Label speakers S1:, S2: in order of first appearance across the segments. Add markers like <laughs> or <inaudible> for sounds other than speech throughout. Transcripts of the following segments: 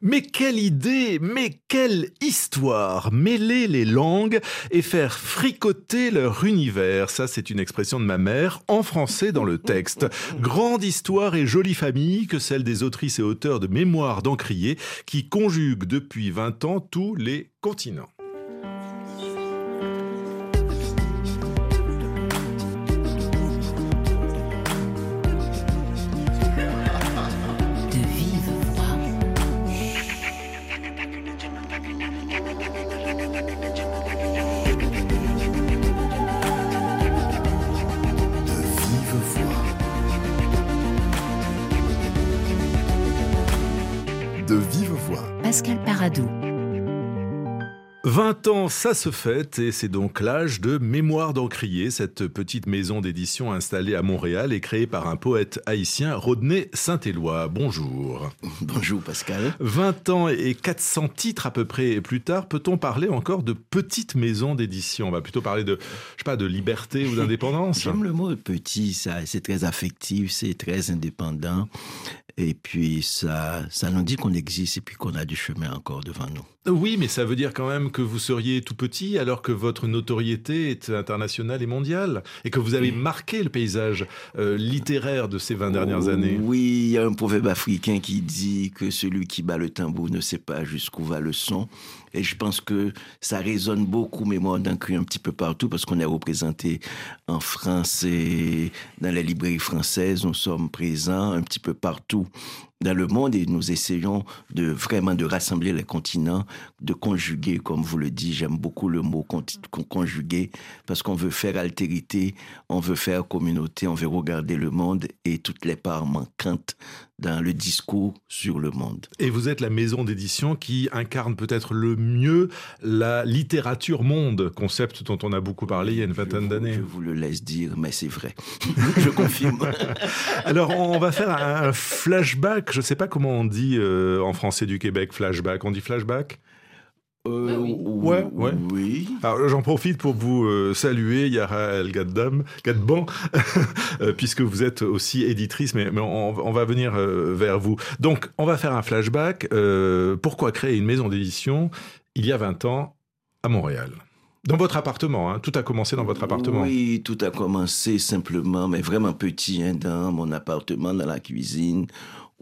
S1: Mais quelle idée, mais quelle histoire Mêler les langues et faire fricoter leur univers, ça c'est une expression de ma mère, en français dans le texte. <laughs> Grande histoire et jolie famille que celle des autrices et auteurs de Mémoire d'Encrier qui conjuguent depuis 20 ans tous les continents. 20 ans, ça se fête et c'est donc l'âge de Mémoire d'Encrier, cette petite maison d'édition installée à Montréal et créée par un poète haïtien, Rodney Saint-Éloi. Bonjour.
S2: Bonjour Pascal.
S1: 20 ans et 400 titres à peu près plus tard, peut-on parler encore de petite maison d'édition? On va plutôt parler de, je sais pas, de liberté ou <laughs> d'indépendance
S2: J'aime le mot petit, ça, c'est très affectif, c'est très indépendant. Et puis ça, ça nous dit qu'on existe et puis qu'on a du chemin encore devant nous.
S1: Oui, mais ça veut dire quand même que vous seriez tout petit alors que votre notoriété est internationale et mondiale et que vous avez marqué le paysage euh, littéraire de ces 20 dernières années.
S2: Oui, il y a un proverbe africain qui dit que celui qui bat le tambour ne sait pas jusqu'où va le son. Et je pense que ça résonne beaucoup, moi, d'un cru un petit peu partout, parce qu'on est représenté en France et dans les librairies françaises. Nous sommes présents un petit peu partout dans le monde et nous essayons de vraiment de rassembler les continents, de conjuguer, comme vous le dites, j'aime beaucoup le mot conjuguer, parce qu'on veut faire altérité, on veut faire communauté, on veut regarder le monde et toutes les parts manquantes dans le discours sur le monde.
S1: Et vous êtes la maison d'édition qui incarne peut-être le mieux la littérature monde, concept dont on a beaucoup parlé il y a une vingtaine d'années.
S2: Je vous le laisse dire, mais c'est vrai. <laughs> je confirme. <laughs>
S1: Alors, on va faire un flashback. Je ne sais pas comment on dit euh, en français du Québec, flashback. On dit flashback?
S2: Euh,
S1: oui. Ouais, ouais.
S2: Oui.
S1: Alors j'en profite pour vous euh, saluer, Yara El Gaddam, Gadban, <laughs> puisque vous êtes aussi éditrice, mais, mais on, on, va venir euh, vers vous. Donc on va faire un flashback. Euh, pourquoi créer une maison d'édition il y a 20 ans à Montréal? Dans votre appartement, hein. tout a commencé dans votre appartement.
S2: Oui, tout a commencé simplement, mais vraiment petit, hein, dans mon appartement, dans la cuisine,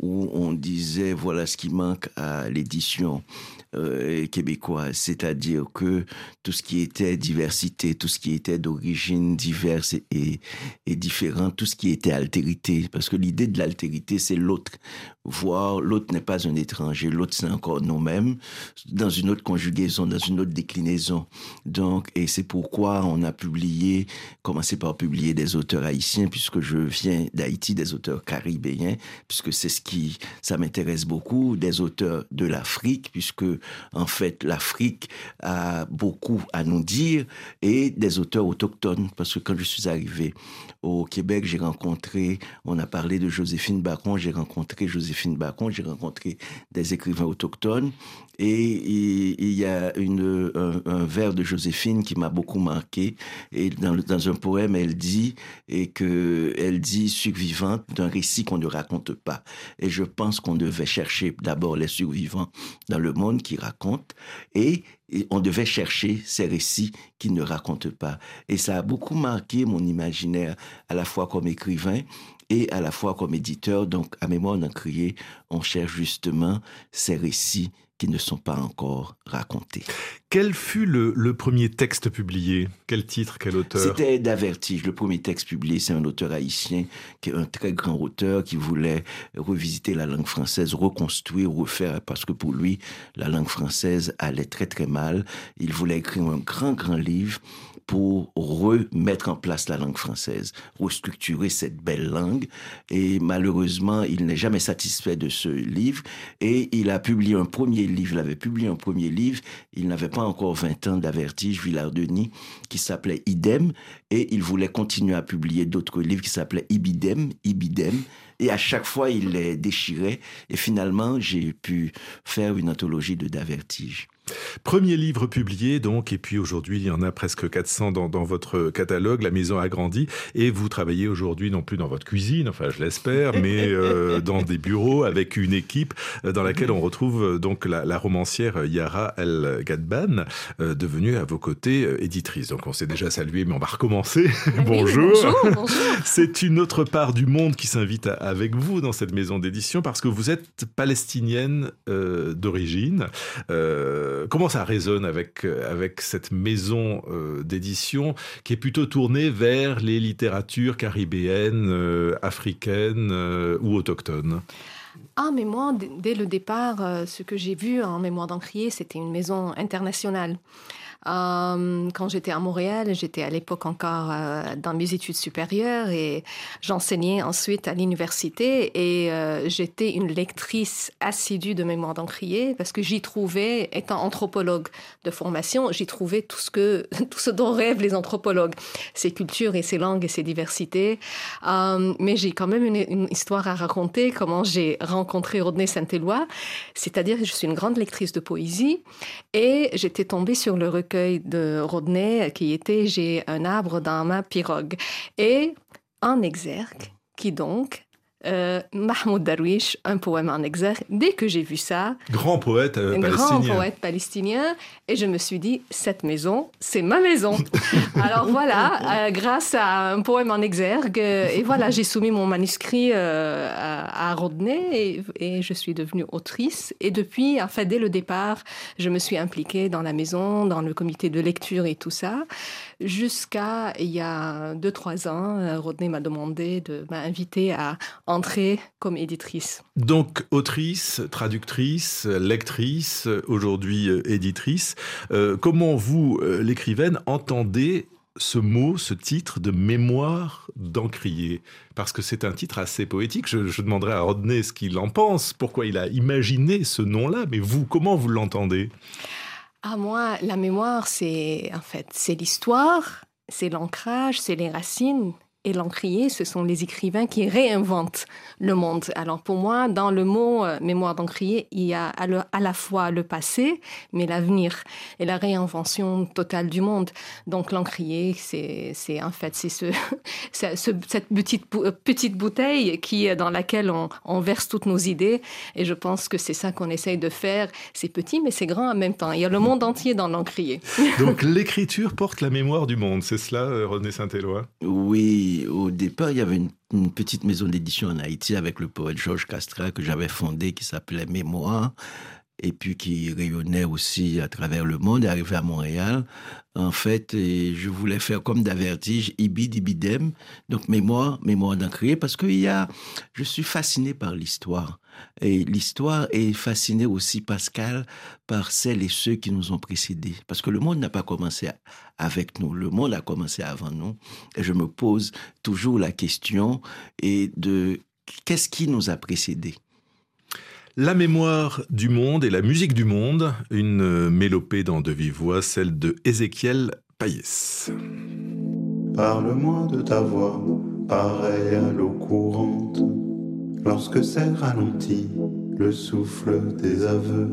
S2: où on disait voilà ce qui manque à l'édition euh, québécoise, c'est-à-dire que tout ce qui était diversité, tout ce qui était d'origine diverse et, et, différente, tout ce qui était altérité, parce que l'idée de l'altérité, c'est l'autre. Voir l'autre n'est pas un étranger, l'autre c'est encore nous-mêmes, dans une autre conjugaison, dans une autre déclinaison. Donc, et c'est pourquoi on a publié, commencé par publier des auteurs haïtiens, puisque je viens d'Haïti, des auteurs caribéens, puisque c'est ce qui, ça m'intéresse beaucoup, des auteurs de l'Afrique, puisque en fait l'Afrique a beaucoup à nous dire, et des auteurs autochtones, parce que quand je suis arrivé au Québec, j'ai rencontré, on a parlé de Joséphine Bacon, j'ai rencontré Joséphine Bacon, j'ai rencontré des écrivains autochtones, et il y a une, un, un, vers de Joséphine qui m'a beaucoup marqué, et dans, dans un poème, elle dit, et que elle dit survivante d'un récit qu'on ne raconte pas. Et je pense qu'on devait chercher d'abord les survivants dans le monde qui racontent, et et on devait chercher ces récits qui ne racontent pas. Et ça a beaucoup marqué mon imaginaire, à la fois comme écrivain et à la fois comme éditeur. Donc, à mémoire d'un crié, on cherche justement ces récits qui ne sont pas encore racontés.
S1: Quel fut le, le premier texte publié? Quel titre? Quel auteur?
S2: C'était D'Avertige. Le premier texte publié, c'est un auteur haïtien, qui est un très grand auteur, qui voulait revisiter la langue française, reconstruire, refaire, parce que pour lui, la langue française allait très très mal. Il voulait écrire un grand grand livre pour remettre en place la langue française, restructurer cette belle langue. Et malheureusement, il n'est jamais satisfait de ce livre. Et il a publié un premier livre, il avait publié un premier livre, il n'avait pas encore 20 ans d'avertige, Villard-Denis, qui s'appelait Idem. Et il voulait continuer à publier d'autres livres qui s'appelaient Ibidem, Ibidem. Et à chaque fois, il les déchirait. Et finalement, j'ai pu faire une anthologie de Davertige.
S1: Premier livre publié donc, et puis aujourd'hui il y en a presque 400 dans, dans votre catalogue. La maison a grandi et vous travaillez aujourd'hui non plus dans votre cuisine, enfin je l'espère, <laughs> mais euh, dans des bureaux avec une équipe euh, dans laquelle on retrouve euh, donc la, la romancière Yara El Gadban, euh, devenue à vos côtés éditrice. Donc on s'est déjà salué, mais on va recommencer.
S3: Ah oui, <laughs>
S1: bonjour.
S3: bonjour.
S1: C'est une autre part du monde qui s'invite avec vous dans cette maison d'édition parce que vous êtes palestinienne euh, d'origine. Euh, comment ça résonne avec, euh, avec cette maison euh, d'édition qui est plutôt tournée vers les littératures caribéennes, euh, africaines euh, ou autochtones?
S3: Ah, mais moi, dès le départ, euh, ce que j'ai vu en mémoire d'encrier, c'était une maison internationale. Euh, quand j'étais à Montréal, j'étais à l'époque encore euh, dans mes études supérieures et j'enseignais ensuite à l'université et euh, j'étais une lectrice assidue de mémoire d'encrier parce que j'y trouvais, étant anthropologue de formation, j'y trouvais tout ce, que, <laughs> tout ce dont rêvent les anthropologues, ces cultures et ces langues et ces diversités. Mais j'ai quand même une, une histoire à raconter, comment j'ai rencontré Rodney Saint-Éloi. C'est-à-dire que je suis une grande lectrice de poésie et j'étais tombée sur le recueil de Rodney qui était J'ai un arbre dans ma pirogue. Et en exergue, qui donc euh, Mahmoud Darwish, un poème en exergue. Dès que j'ai vu ça,
S1: Grand poète euh,
S3: un grand
S1: palestinien.
S3: poète palestinien, et je me suis dit, cette maison, c'est ma maison. <laughs> Alors voilà, euh, grâce à un poème en exergue, et voilà, j'ai soumis mon manuscrit à, à Rodney, et, et je suis devenue autrice. Et depuis, en fait, dès le départ, je me suis impliquée dans la maison, dans le comité de lecture et tout ça, jusqu'à il y a deux, trois ans, Rodney m'a demandé de m'inviter à entrer comme éditrice.
S1: Donc, autrice, traductrice, lectrice, aujourd'hui euh, éditrice. Euh, comment vous, euh, l'écrivaine, entendez ce mot, ce titre de mémoire d'encrier? Parce que c'est un titre assez poétique. Je, je demanderai à Rodney ce qu'il en pense, pourquoi il a imaginé ce nom-là. Mais vous, comment vous l'entendez?
S3: Ah, moi, la mémoire, c'est en fait, c'est l'histoire, c'est l'ancrage, c'est les racines. Et l'encrier, ce sont les écrivains qui réinventent le monde. Alors pour moi, dans le mot euh, mémoire d'encrier, il y a à, le- à la fois le passé, mais l'avenir et la réinvention totale du monde. Donc l'encrier, c'est c'est en fait c'est ce, <laughs> c'est ce- cette petite euh, petite bouteille qui dans laquelle on, on verse toutes nos idées. Et je pense que c'est ça qu'on essaye de faire. C'est petit, mais c'est grand en même temps. Il y a le monde entier dans l'encrier.
S1: Donc, l'écriture porte la mémoire du monde. C'est cela, euh, Rodney Saint-Éloi?
S2: Oui, au départ, il y avait une, petite maison d'édition en Haïti avec le poète Georges Castra que j'avais fondé qui s'appelait Mémoire et puis qui rayonnait aussi à travers le monde arrivé à Montréal. En fait, je voulais faire comme d'avertige, ibid ibidem, donc mémoire, mémoire d'encrier, parce que y a, je suis fasciné par l'histoire. Et l'histoire est fascinée aussi, Pascal, par celles et ceux qui nous ont précédés. Parce que le monde n'a pas commencé avec nous, le monde a commencé avant nous. Et je me pose toujours la question et de qu'est-ce qui nous a précédés?
S1: La mémoire du monde et la musique du monde, une euh, mélopée dans de vive voix, celle de Ézéchiel Payès.
S4: Parle-moi de ta voix, pareille à l'eau courante, lorsque c'est ralenti le souffle des aveux.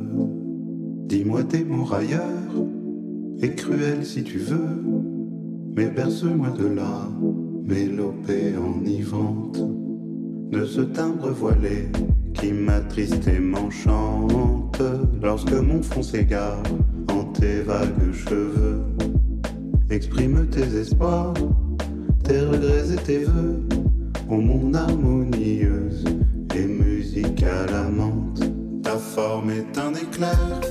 S4: Dis-moi tes mots railleurs, et cruels si tu veux, mais berce-moi de la mélopée enivrante, de ce timbre voilé qui m'attriste et m'enchante, lorsque mon front s'égare en tes vagues cheveux. Exprime tes espoirs, tes regrets et tes vœux, ô mon harmonieuse et musicale amante. Ta forme est un éclair,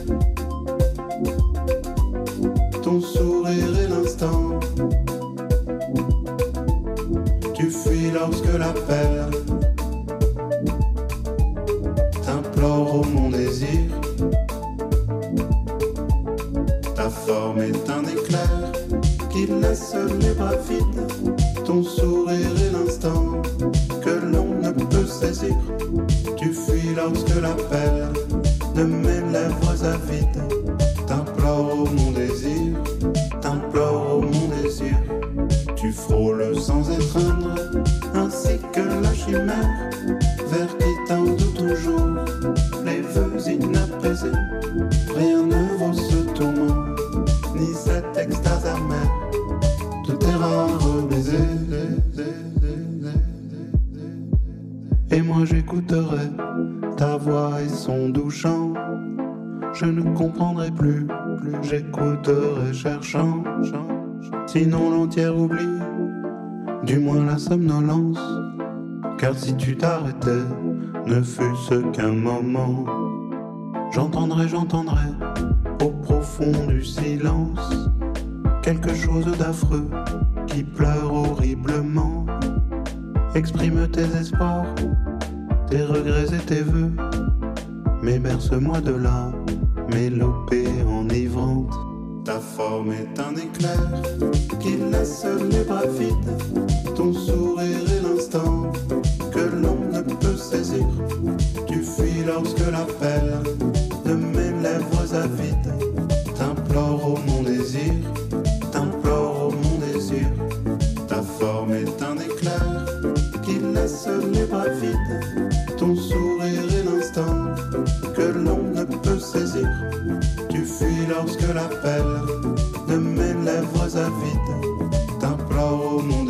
S4: ton sourire est l'instant. Tu fuis lorsque la perle t'implore ô mon désir. Ta forme est un éclair qui laisse les bras vides. Ton sourire est l'instant que l'on ne peut saisir. Tu fuis lorsque la perle son doux. Je ne comprendrai plus, plus j'écouterai cherchant. Sinon l'entière oublie, du moins la somnolence. Car si tu t'arrêtais, ne fût-ce qu'un moment, j'entendrai, j'entendrai, au profond du silence, quelque chose d'affreux qui pleure horriblement. Exprime tes espoirs, tes regrets et tes voeux, mais berce-moi de la mélopée enivrante. Ta forme est un éclair qui laisse les bras vides, ton sourire est l'instant que l'on ne peut saisir. Tu fuis lorsque l'appel de mes lèvres avides forme est un éclair qui laisse les bras vides, ton sourire est l'instant que l'on ne peut saisir. Tu fuis lorsque l'appel de mes lèvres avides t'implore au mon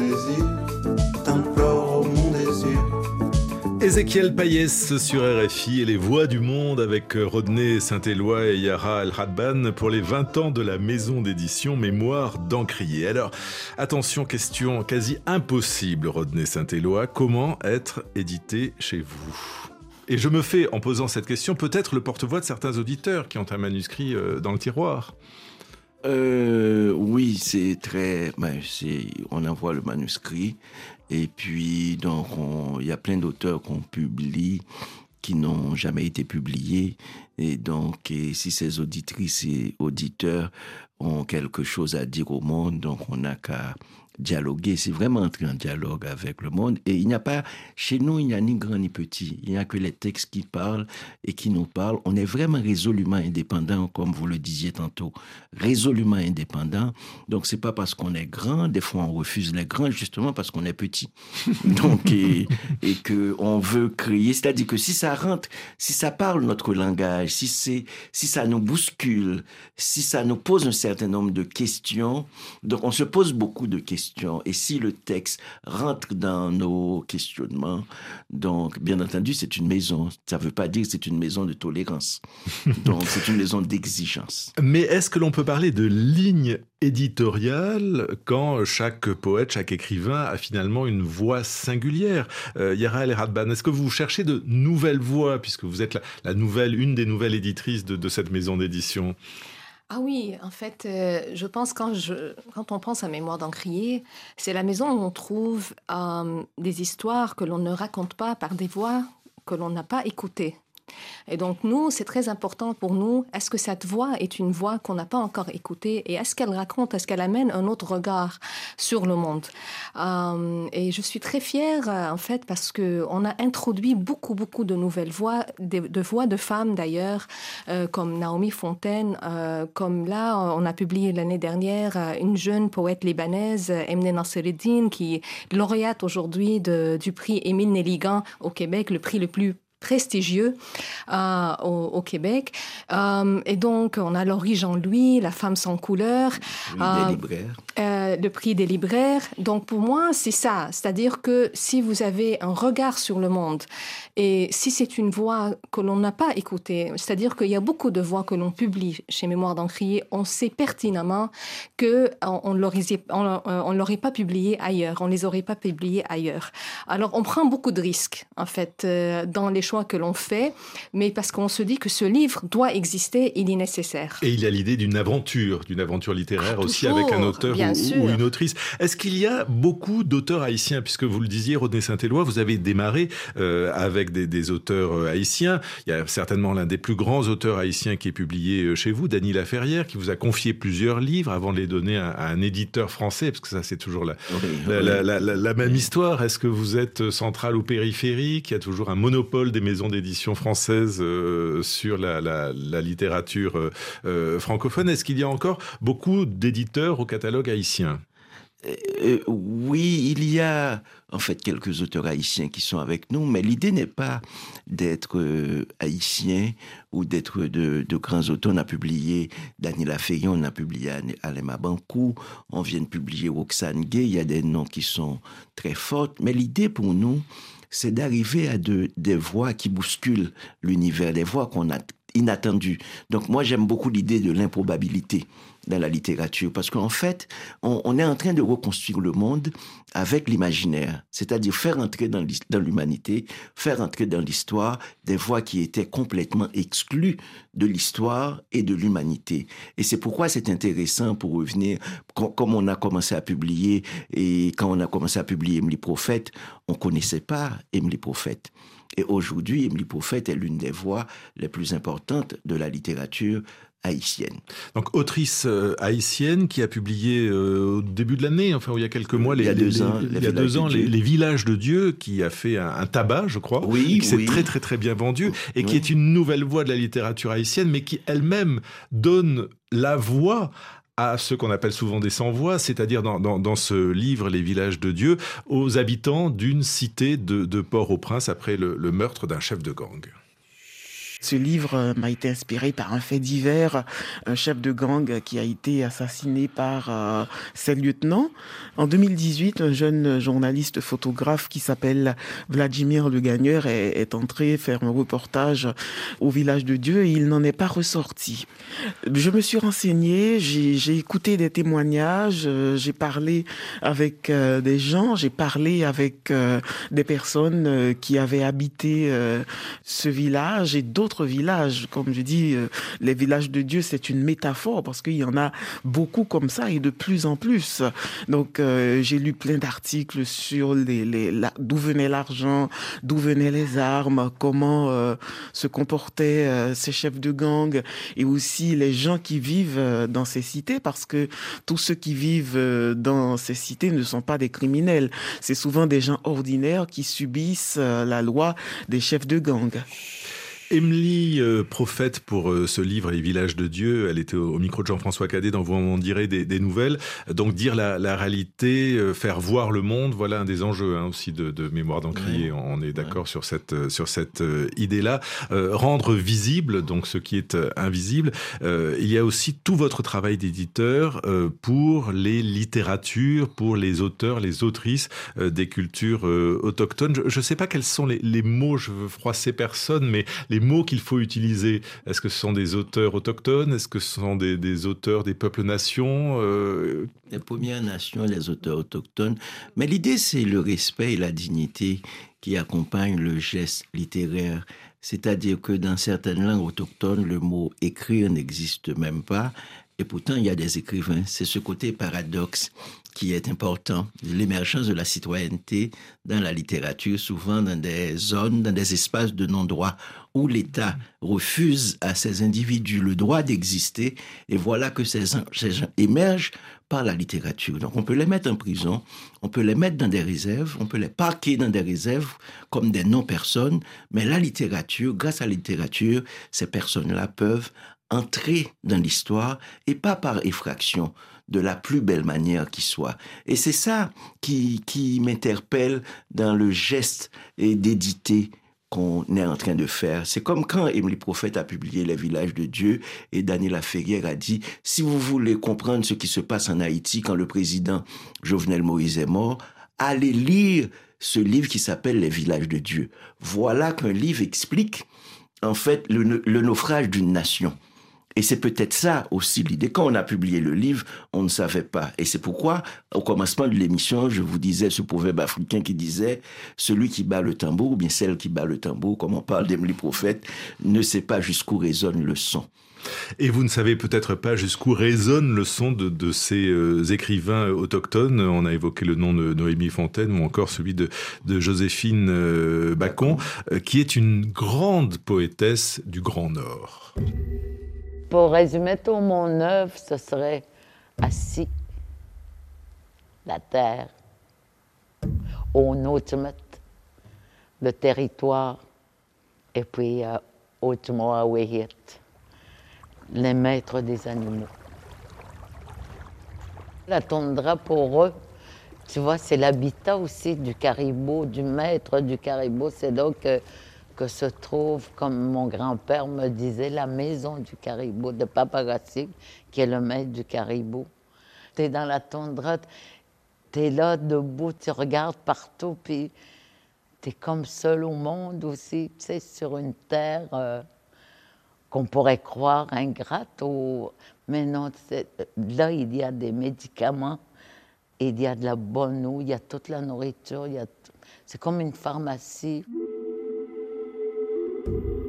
S1: Ézéchiel Payès sur RFI et les voix du monde avec Rodney Saint-Éloi et Yara El-Radban pour les 20 ans de la maison d'édition Mémoire d'Encrier. Alors, attention, question quasi impossible, Rodney Saint-Éloi. Comment être édité chez vous? Et je me fais, en posant cette question, peut-être le porte-voix de certains auditeurs qui ont un manuscrit euh, dans le tiroir.
S2: Euh, oui, c'est très. Ben, on envoie le manuscrit et puis donc il y a plein d'auteurs qu'on publie qui n'ont jamais été publiés. Et donc si ces auditrices et auditeurs ont quelque chose à dire au monde, donc on n'a qu'à dialoguer, c'est vraiment entrer en dialogue avec le monde. Et il n'y a pas, chez nous, il n'y a ni grand ni petit. Il n'y a que les textes qui parlent et qui nous parlent. On est vraiment résolument indépendant, comme vous le disiez tantôt. Résolument indépendant. Donc, c'est pas parce qu'on est grand. Des fois, on refuse les grands, justement parce qu'on est petit. <laughs> Donc, et, et que on veut créer. C'est-à-dire que si ça rentre, si ça parle notre langage, si c'est, si ça nous bouscule, si ça nous pose un certain nombre de questions, donc on se pose beaucoup de questions et si le texte rentre dans nos questionnements, donc bien entendu, c'est une maison. Ça ne veut pas dire que c'est une maison de tolérance. <laughs> donc c'est une maison d'exigence.
S1: Mais est-ce que l'on peut parler de ligne éditoriale quand chaque poète, chaque écrivain a finalement une voix singulière? Euh, Yara El Radban, est-ce que vous cherchez de nouvelles voix puisque vous êtes la, nouvelle, une des nouvelles éditrices de cette maison d'édition?
S3: Ah oui, en fait, euh, je pense quand, on pense à Mémoire d'Encrier, c'est la maison où on trouve euh, des histoires que l'on ne raconte pas par des voix que l'on n'a pas écoutées. Et donc, nous, c'est très important pour nous. Est-ce que cette voix est une voix qu'on n'a pas encore écoutée et est-ce qu'elle raconte, est-ce qu'elle amène un autre regard sur le monde? Euh, Et je suis très fière, en fait, parce qu'on a introduit beaucoup, beaucoup de nouvelles voix, de, voix de femmes d'ailleurs, euh, comme Naomi Fontaine, euh, comme là, on a publié l'année dernière une jeune poète libanaise, Emne Nassereddin, qui est lauréate aujourd'hui du prix Émile Nelligan au Québec, le prix le plus prestigieux euh, au, Québec. Euh, et donc, on a Laurie Jean-Louis, La femme sans couleur.
S2: Euh,
S3: le prix des libraires. Donc, pour moi, c'est ça. C'est-à-dire que si vous avez un regard sur le monde et si c'est une voix que l'on n'a pas écoutée, c'est-à-dire qu'il y a beaucoup de voix que l'on publie chez Mémoire d'Encrier, on sait pertinemment que on, ne l'aurait pas publié ailleurs, on les aurait pas publiés ailleurs. Alors, on prend beaucoup de risques, en fait, dans les que l'on fait, mais parce qu'on se dit que ce livre doit exister, il est nécessaire.
S1: Et il y a l'idée d'une aventure, d'une aventure littéraire ah, aussi avec un auteur ou, une autrice. Est-ce qu'il y a beaucoup d'auteurs haïtiens? Puisque vous le disiez, Rodney Saint-Éloi, vous avez démarré euh, avec des, auteurs euh, haïtiens. Il y a certainement l'un des plus grands auteurs haïtiens qui est publié euh, chez vous, Dany Laferrière, qui vous a confié plusieurs livres avant de les donner à, un éditeur français, parce que ça c'est toujours la, la, même histoire. Est-ce que vous êtes central ou périphérique? Il y a toujours un monopole des maisons d'édition françaises euh, sur la, littérature euh, euh, francophone. Est-ce qu'il y a encore beaucoup d'éditeurs au catalogue haïtien?
S2: Euh, oui, il y a en fait quelques auteurs haïtiens qui sont avec nous, mais l'idée n'est pas d'être haïtien ou d'être de, grands auteurs. On a publié Daniela Feyon, on a publié Alema Bankou, on vient de publier Roxane Gay, il y a des noms qui sont très forts, mais l'idée pour nous, c'est d'arriver à des voix qui bousculent l'univers, des voix qu'on a inattendues. Donc moi j'aime beaucoup l'idée de l'improbabilité dans la littérature, parce qu'en fait, on, est en train de reconstruire le monde avec l'imaginaire, c'est-à-dire faire entrer dans l'humanité, faire entrer dans l'histoire des voix qui étaient complètement exclues de l'histoire et de l'humanité. Et c'est pourquoi c'est intéressant pour revenir, comme on a commencé à publier, et quand on a commencé à publier Emily Prophète, on connaissait pas Emily Prophète. Et aujourd'hui, Emily Prophète est l'une des voix les plus importantes de la littérature haïtienne.
S1: Donc autrice euh, haïtienne qui a publié euh, au début de l'année, enfin il y a quelques mois,
S2: les, il y a deux ans,
S1: il y a deux ans les, Villages de Dieu, qui a fait un, tabac, je crois,
S2: oui,
S1: qui s'est très très très bien vendu et qui est une nouvelle voix de la littérature haïtienne, mais qui elle-même donne la voix à ce qu'on appelle souvent des sans-voix, c'est-à-dire dans, ce livre Les villages de Dieu, aux habitants d'une cité de, Port-au-Prince après le meurtre d'un chef de gang.
S5: Ce livre euh, m'a été inspiré par un fait divers, un chef de gang qui a été assassiné par euh, ses lieutenants. En 2018, un jeune journaliste photographe qui s'appelle Vladimir Le Gagneur est, est, entré faire un reportage au village de Dieu et il n'en est pas ressorti. Je me suis renseigné, j'ai écouté des témoignages, euh, j'ai parlé avec des gens, j'ai parlé avec des personnes qui avaient habité ce village et d'autres villages. Comme je dis, euh, les villages de Dieu, c'est une métaphore parce qu'il y en a beaucoup comme ça et de plus en plus. Donc, euh, j'ai lu plein d'articles sur les, les d'où venait l'argent, d'où venaient les armes, comment euh, se comportaient ces chefs de gang et aussi les gens qui vivent dans ces cités parce que tous ceux qui vivent dans ces cités ne sont pas des criminels. C'est souvent des gens ordinaires qui subissent la loi des chefs de gang.
S1: Emily, euh, prophète pour euh, ce livre Les villages de Dieu, elle était au, micro de Jean-François Cadet dans Vous en direz des, nouvelles. Donc dire la, réalité, euh, faire voir le monde, voilà un des enjeux hein, aussi de, Mémoire d'Encrier. On est d'accord sur cette, sur cette idée-là. rendre visible donc ce qui est invisible. il y a aussi tout votre travail d'éditeur pour les littératures, pour les auteurs, les autrices des cultures autochtones. Je ne sais pas quels sont les, les mots, je veux froisser personne, mais les mots qu'il faut utiliser. Est-ce que ce sont des auteurs autochtones? Est-ce que ce sont des, auteurs des peuples-nations
S2: euh? Les Premières Nations, les auteurs autochtones. Mais l'idée, c'est le respect et la dignité qui accompagnent le geste littéraire. C'est-à-dire que dans certaines langues autochtones, le mot écrire n'existe même pas. Et pourtant, il y a des écrivains. C'est ce côté paradoxe qui est important, l'émergence de la citoyenneté dans la littérature, souvent dans des zones, dans des espaces de non-droit, où l'État refuse à ces individus le droit d'exister, et voilà que ces, gens émergent par la littérature. Donc on peut les mettre en prison, on peut les mettre dans des réserves, on peut les parquer dans des réserves comme des non-personnes, mais la littérature, grâce à la littérature, ces personnes-là peuvent entrer dans l'histoire et pas par effraction de la plus belle manière qui soit. Et c'est ça qui, qui m'interpelle dans le geste d'éditer qu'on est en train de faire. C'est comme quand Émilie Prophète a publié Les villages de Dieu et Daniela Ferrière a dit, si vous voulez comprendre ce qui se passe en Haïti quand le président Jovenel Moïse est mort, allez lire ce livre qui s'appelle Les villages de Dieu. Voilà qu'un livre explique en fait le naufrage d'une nation. Et c'est peut-être ça aussi l'idée. Quand on a publié le livre, on ne savait pas. Et c'est pourquoi, au commencement de l'émission, je vous disais ce proverbe africain qui disait celui qui bat le tambour, ou bien celle qui bat le tambour, comme on parle d'Emily Prophète, ne sait pas jusqu'où résonne le son.
S1: Et vous ne savez peut-être pas jusqu'où résonne le son de, ces euh, écrivains autochtones. On a évoqué le nom de Noémie Fontaine ou encore celui de, Joséphine euh, Bacon, euh, qui est une grande poétesse du Grand Nord.
S6: Pour résumer tout mon œuvre, ce serait assis, la terre, au ultimate, le territoire, et puis euh, au les maîtres des animaux. La tondra pour eux, Tu vois, c'est l'habitat aussi du caribou, du maître du caribou. C'est donc que, que se trouve, comme mon grand-père me disait, la maison du caribou de Papagassi, qui est le maître du caribou. Tu es dans la toundra, tu es là debout, tu regardes partout, puis tu es comme seul au monde aussi, tu sais, sur une terre euh, qu'on pourrait croire ingrate. Ou... Mais non, là, il y a des médicaments il y a de la bonne eau, il y a toute la nourriture, c'est comme une pharmacie.
S1: thank you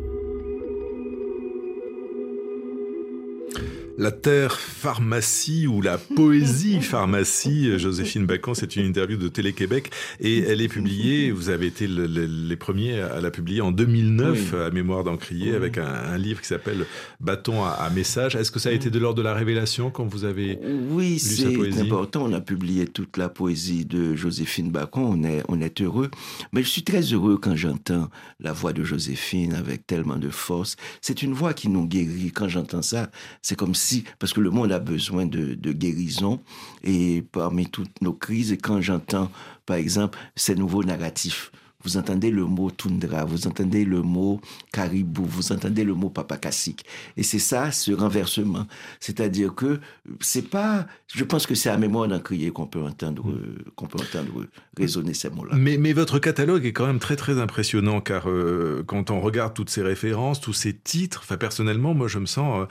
S1: La terre pharmacie ou la poésie <laughs> pharmacie, Joséphine Bacon, c'est une interview de Télé-Québec et elle est publiée, <laughs> vous avez été les premiers à la publier en 2009 à Mémoire d'Encrier avec un, livre qui s'appelle Bâton à, message. Est-ce que ça a été de l'ordre de la révélation quand vous avez
S2: Oui, c'est important. On a publié toute la poésie de Joséphine Bacon, on est, on est heureux. Mais je suis très heureux quand j'entends la voix de Joséphine avec tellement de force. C'est une voix qui nous guérit. Quand j'entends ça, c'est comme parce que le monde a besoin de, de guérison, et parmi toutes nos crises, et quand j'entends, par exemple, ces nouveaux narratifs, vous entendez le mot toundra, vous entendez le mot caribou, vous entendez le mot papakassik. Et c'est ça, ce renversement. C'est-à-dire que c'est pas, je pense que c'est à mémoire d'un crier qu'on peut entendre, qu'on peut entendre résonner ces mots-là.
S1: Mais, mais votre catalogue est quand même très très impressionnant car euh, quand on regarde toutes ces références, tous ces titres, enfin personnellement, moi je me sens euh,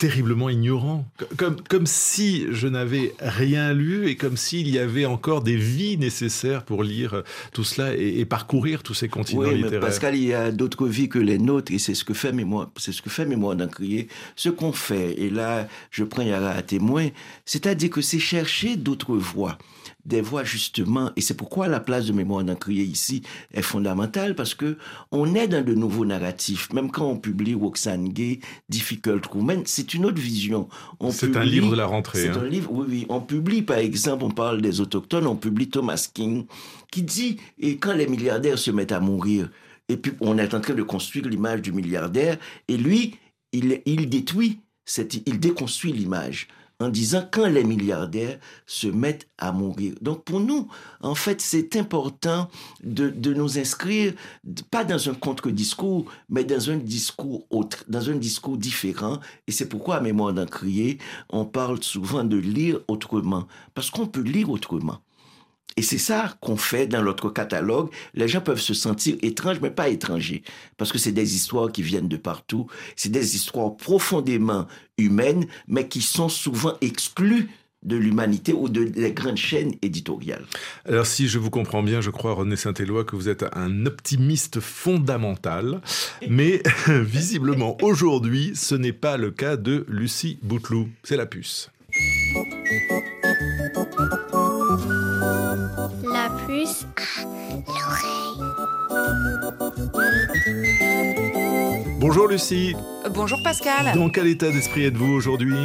S1: terriblement ignorant, comme, comme si je n'avais rien lu et comme s'il y avait encore des vies nécessaires pour lire tout cela et, parcourir tous ces continents oui, littéraires.
S2: Pascal, il y a d'autres vies que les nôtres et c'est ce que fait Mémoire, c'est ce que fait Mémoire d'Encrier. Ce qu'on fait, et là je prends Yara à témoin, c'est-à-dire que c'est chercher d'autres voies des voix justement, et c'est pourquoi la place de mémoire d'Encrier ici est fondamentale, parce que on est dans de nouveaux narratifs. Même quand on publie Roxane Gay, Difficult Woman, c'est une autre vision.
S1: C'est un livre de la rentrée.
S2: C'est
S1: hein.
S2: un livre, oui, oui. On publie, par exemple, on parle des autochtones, on publie Thomas King, qui dit, et quand les milliardaires se mettent à mourir, et puis on est en train de construire l'image du milliardaire, et lui, il, il détruit, cette, il déconstruit l'image en disant quand les milliardaires se mettent à mourir. Donc pour nous, en fait, c'est important de, de, nous inscrire, pas dans un contre-discours, mais dans un discours autre, dans un discours différent. Et c'est pourquoi, à Mémoire d'en crier, on parle souvent de lire autrement, parce qu'on peut lire autrement. Et c'est ça qu'on fait dans notre catalogue. Les gens peuvent se sentir étranges, mais pas étrangers, parce que c'est des histoires qui viennent de partout. C'est des histoires profondément humaines, mais qui sont souvent exclues de l'humanité ou de les grandes chaînes éditoriales.
S1: Alors si je vous comprends bien, je crois René Saint-Éloi que vous êtes un optimiste fondamental, <laughs> mais <laughs> visiblement aujourd'hui, ce n'est pas le cas de Lucie Bouteloup. C'est la puce.
S7: L'oreille.
S1: Bonjour Lucie.
S8: Bonjour Pascal.
S1: Dans quel état d'esprit êtes-vous aujourd'hui?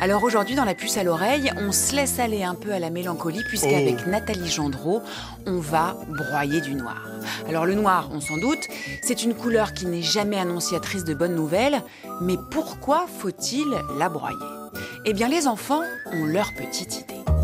S8: Alors aujourd'hui dans la puce à l'oreille, on se laisse aller un peu à la mélancolie puisqu'avec oh. Nathalie Gendreau, on va broyer du noir. Alors le noir, on s'en doute, c'est une couleur qui n'est jamais annonciatrice de bonnes nouvelles, mais pourquoi faut-il la broyer? Eh bien les enfants ont leur petite idée.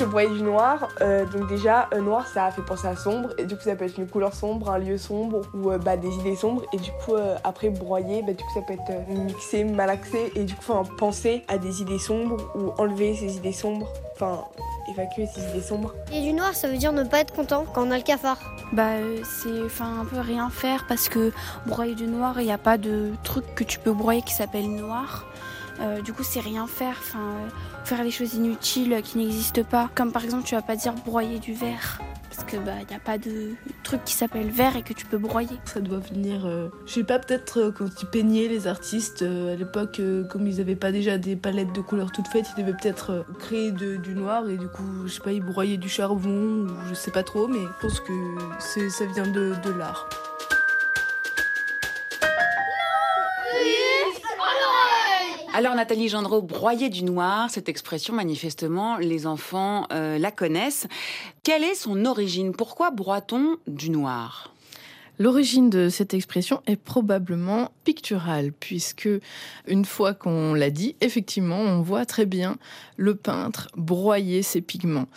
S9: Que broyer du noir, euh, donc déjà, un noir ça fait penser à sombre, et du coup ça peut être une couleur sombre, un lieu sombre, ou euh, bah, des idées sombres, et du coup euh, après broyer, bah, du coup ça peut être mixé, malaxé, et du coup enfin, penser à des idées sombres, ou enlever ces idées sombres, enfin évacuer ces idées sombres.
S7: Et du noir ça veut dire ne pas être content quand on a le cafard
S10: Bah c'est enfin un peu rien faire parce que broyer du noir, il n'y a pas de truc que tu peux broyer qui s'appelle noir. Euh, du coup, c'est rien faire, euh, faire des choses inutiles qui n'existent pas. Comme par exemple, tu vas pas dire broyer du verre. Parce que bah y a pas de truc qui s'appelle verre et que tu peux broyer.
S11: Ça doit venir, euh, je sais pas, peut-être quand ils peignaient les artistes à l'époque, comme ils avaient pas déjà des palettes de couleurs toutes faites, ils devaient peut-être créer du noir et du coup, je sais pas, ils broyaient du charbon ou je sais pas trop, mais je pense que ça vient de, de l'art.
S8: Alors Nathalie Gendreau, broyer du noir, cette expression manifestement les enfants euh, la connaissent. Quelle est son origine? Pourquoi broie-t-on du noir?
S11: L'origine de cette expression est probablement picturale, puisque une fois qu'on l'a dit, effectivement, on voit très bien le peintre broyer ses pigments.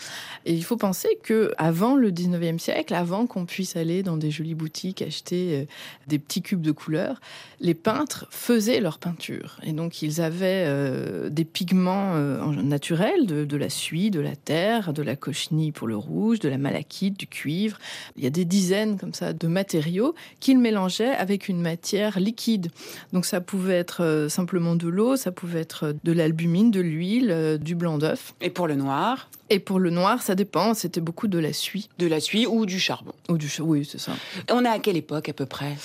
S11: Et il faut penser que avant le 19e siècle, avant qu'on puisse aller dans des jolies boutiques acheter euh, des petits cubes de couleurs, les peintres faisaient leur peinture. Et donc ils avaient euh, des pigments euh, naturels, de, de la suie, de la terre, de la cochenille pour le rouge, de la malachite, du cuivre. Il y a des dizaines comme ça de matériaux qu'il mélangeait avec une matière liquide. Donc ça pouvait être euh, simplement de l'eau, ça pouvait être de l'albumine, de l'huile, euh, du blanc d'œuf.
S8: Et pour le noir?
S11: Et pour le noir, ça dépend, c'était beaucoup de la suie.
S8: De la suie ou du charbon?
S11: Ou du oui, c'est ça.
S8: On est à quelle époque à peu près?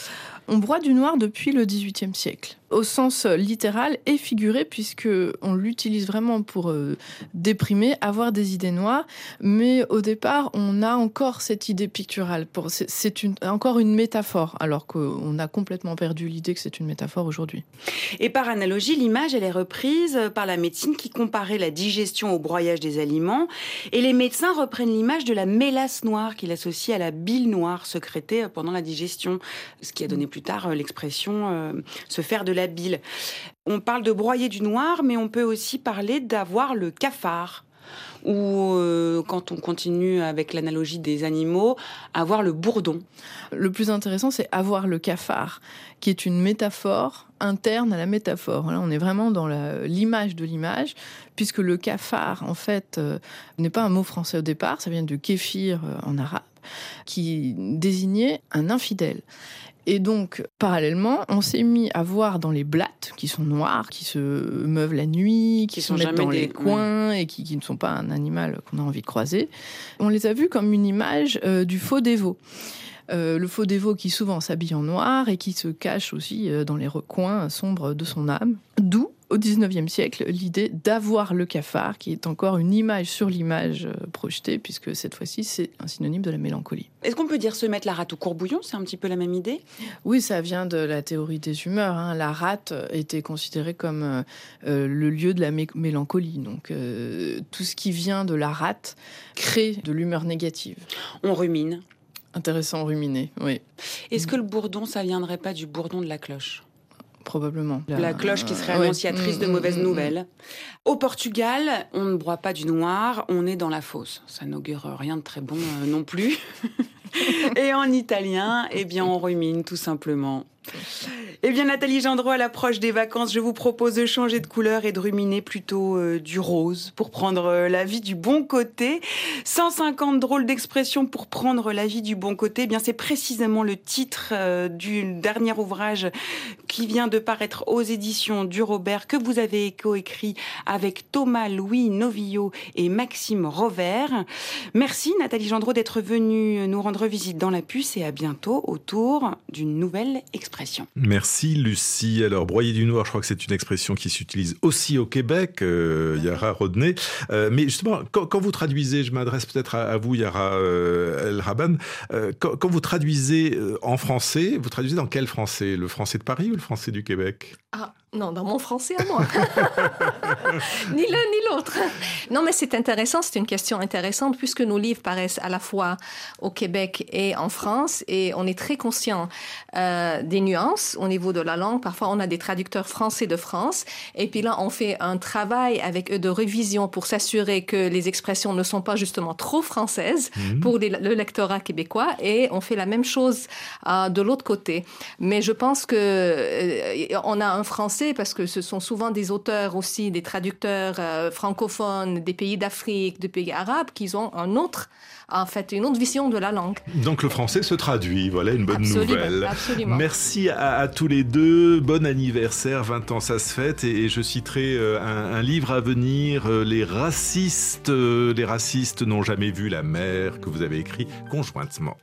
S11: On broie du noir depuis le XVIIIe siècle, au sens littéral et figuré, puisque on l'utilise vraiment pour euh, déprimer, avoir des idées noires. Mais au départ, on a encore cette idée picturale. C'est encore une métaphore, alors qu'on a complètement perdu l'idée que c'est une métaphore aujourd'hui.
S8: Et par analogie, l'image, elle est reprise par la médecine qui comparait la digestion au broyage des aliments. Et les médecins reprennent l'image de la mélasse noire qu'il associe à la bile noire sécrétée pendant la digestion, ce qui a donné plus tard euh, l'expression euh, se faire de On parle de broyer du noir, mais on peut aussi parler d'avoir le cafard ou euh, quand on continue avec l'analogie des animaux, avoir le bourdon.
S11: Le plus intéressant, c'est avoir le cafard, qui est une métaphore interne à la métaphore. Là, on est vraiment dans l'image de l'image, puisque le cafard, en fait, n'est pas un mot français au départ, ça vient de kéfir en arabe, qui désignait un infidèle. Et donc, parallèlement, on s'est mis à voir dans les blattes, qui sont noires, qui se meuvent la nuit, qui, se mettent dans les coins et qui, ne sont pas un animal qu'on a envie de croiser, on les a vus comme une image euh, du faux dévot. Euh, le faux dévot qui souvent s'habille en noir et qui se cache aussi euh, dans les recoins sombres de son âme. D'où au XIXe siècle l'idée d'avoir le cafard, qui est encore une image sur l'image euh, projetée, puisque cette fois-ci c'est un synonyme de la mélancolie.
S8: Est-ce qu'on peut dire se mettre la rate au courbouillon C'est un petit peu la même idée?
S11: Oui, ça vient de la théorie des humeurs. Hein. La rate était considérée comme euh, euh, le lieu de la mélancolie. Donc tout ce qui vient de la rate crée de l'humeur négative.
S8: On rumine.
S11: Intéressant, ruminer, oui.
S8: Est-ce que le bourdon, ça viendrait pas du bourdon de la cloche?
S11: Probablement.
S8: La, cloche qui serait annonciatrice de mm, mm, mauvaises mm, nouvelles. Au Portugal, on ne broie pas du noir, on est dans la fosse. Ça n'augure rien de très bon euh, non plus. <laughs> Et en italien, eh bien, on rumine tout simplement. Eh bien, Nathalie Gendreau, à l'approche des vacances, je vous propose de changer de couleur et de ruminer plutôt euh, du rose pour prendre euh, la vie du bon côté. 150 drôles d'expressions pour prendre la vie du bon côté. Eh bien, c'est précisément le titre euh, du dernier ouvrage qui vient de paraître aux éditions du Robert que vous avez coécrit avec Thomas Louis Novillo et Maxime Rovert. Merci Nathalie Gendreau d'être venue nous rendre visite dans la puce et à bientôt autour d'une nouvelle expression.
S1: Merci Lucie. Alors, broyer du noir, je crois que c'est une expression qui s'utilise aussi au Québec, euh, Yara Rodney. Euh, mais justement, quand, vous traduisez, je m'adresse peut-être à, vous, Yara euh, El Raban, quand, vous traduisez en français, vous traduisez dans quel français? Le français de Paris ou le français du Québec?
S3: Ah. Non, dans mon français à moi. <laughs> ni l'un ni l'autre. Non, mais c'est intéressant, c'est une question intéressante puisque nos livres paraissent à la fois au Québec et en France et on est très conscient euh, des nuances au niveau de la langue. Parfois, on a des traducteurs français de France et puis là, on fait un travail avec eux de révision pour s'assurer que les expressions ne sont pas justement trop françaises mhm. pour le lectorat québécois et on fait la même chose euh, de l'autre côté. Mais je pense que euh, on a un français parce que ce sont souvent des auteurs aussi, des traducteurs euh, francophones des pays d'Afrique, des pays arabes, qui ont un autre, en fait, une autre vision de la langue.
S1: Donc le français se traduit, voilà une bonne nouvelle.
S3: Absolument.
S1: Merci à, tous les deux, bon anniversaire, 20 ans ça se fête, et, je citerai euh, un, livre à venir, euh, Les racistes, les racistes n'ont jamais vu la mer, que vous avez écrit conjointement.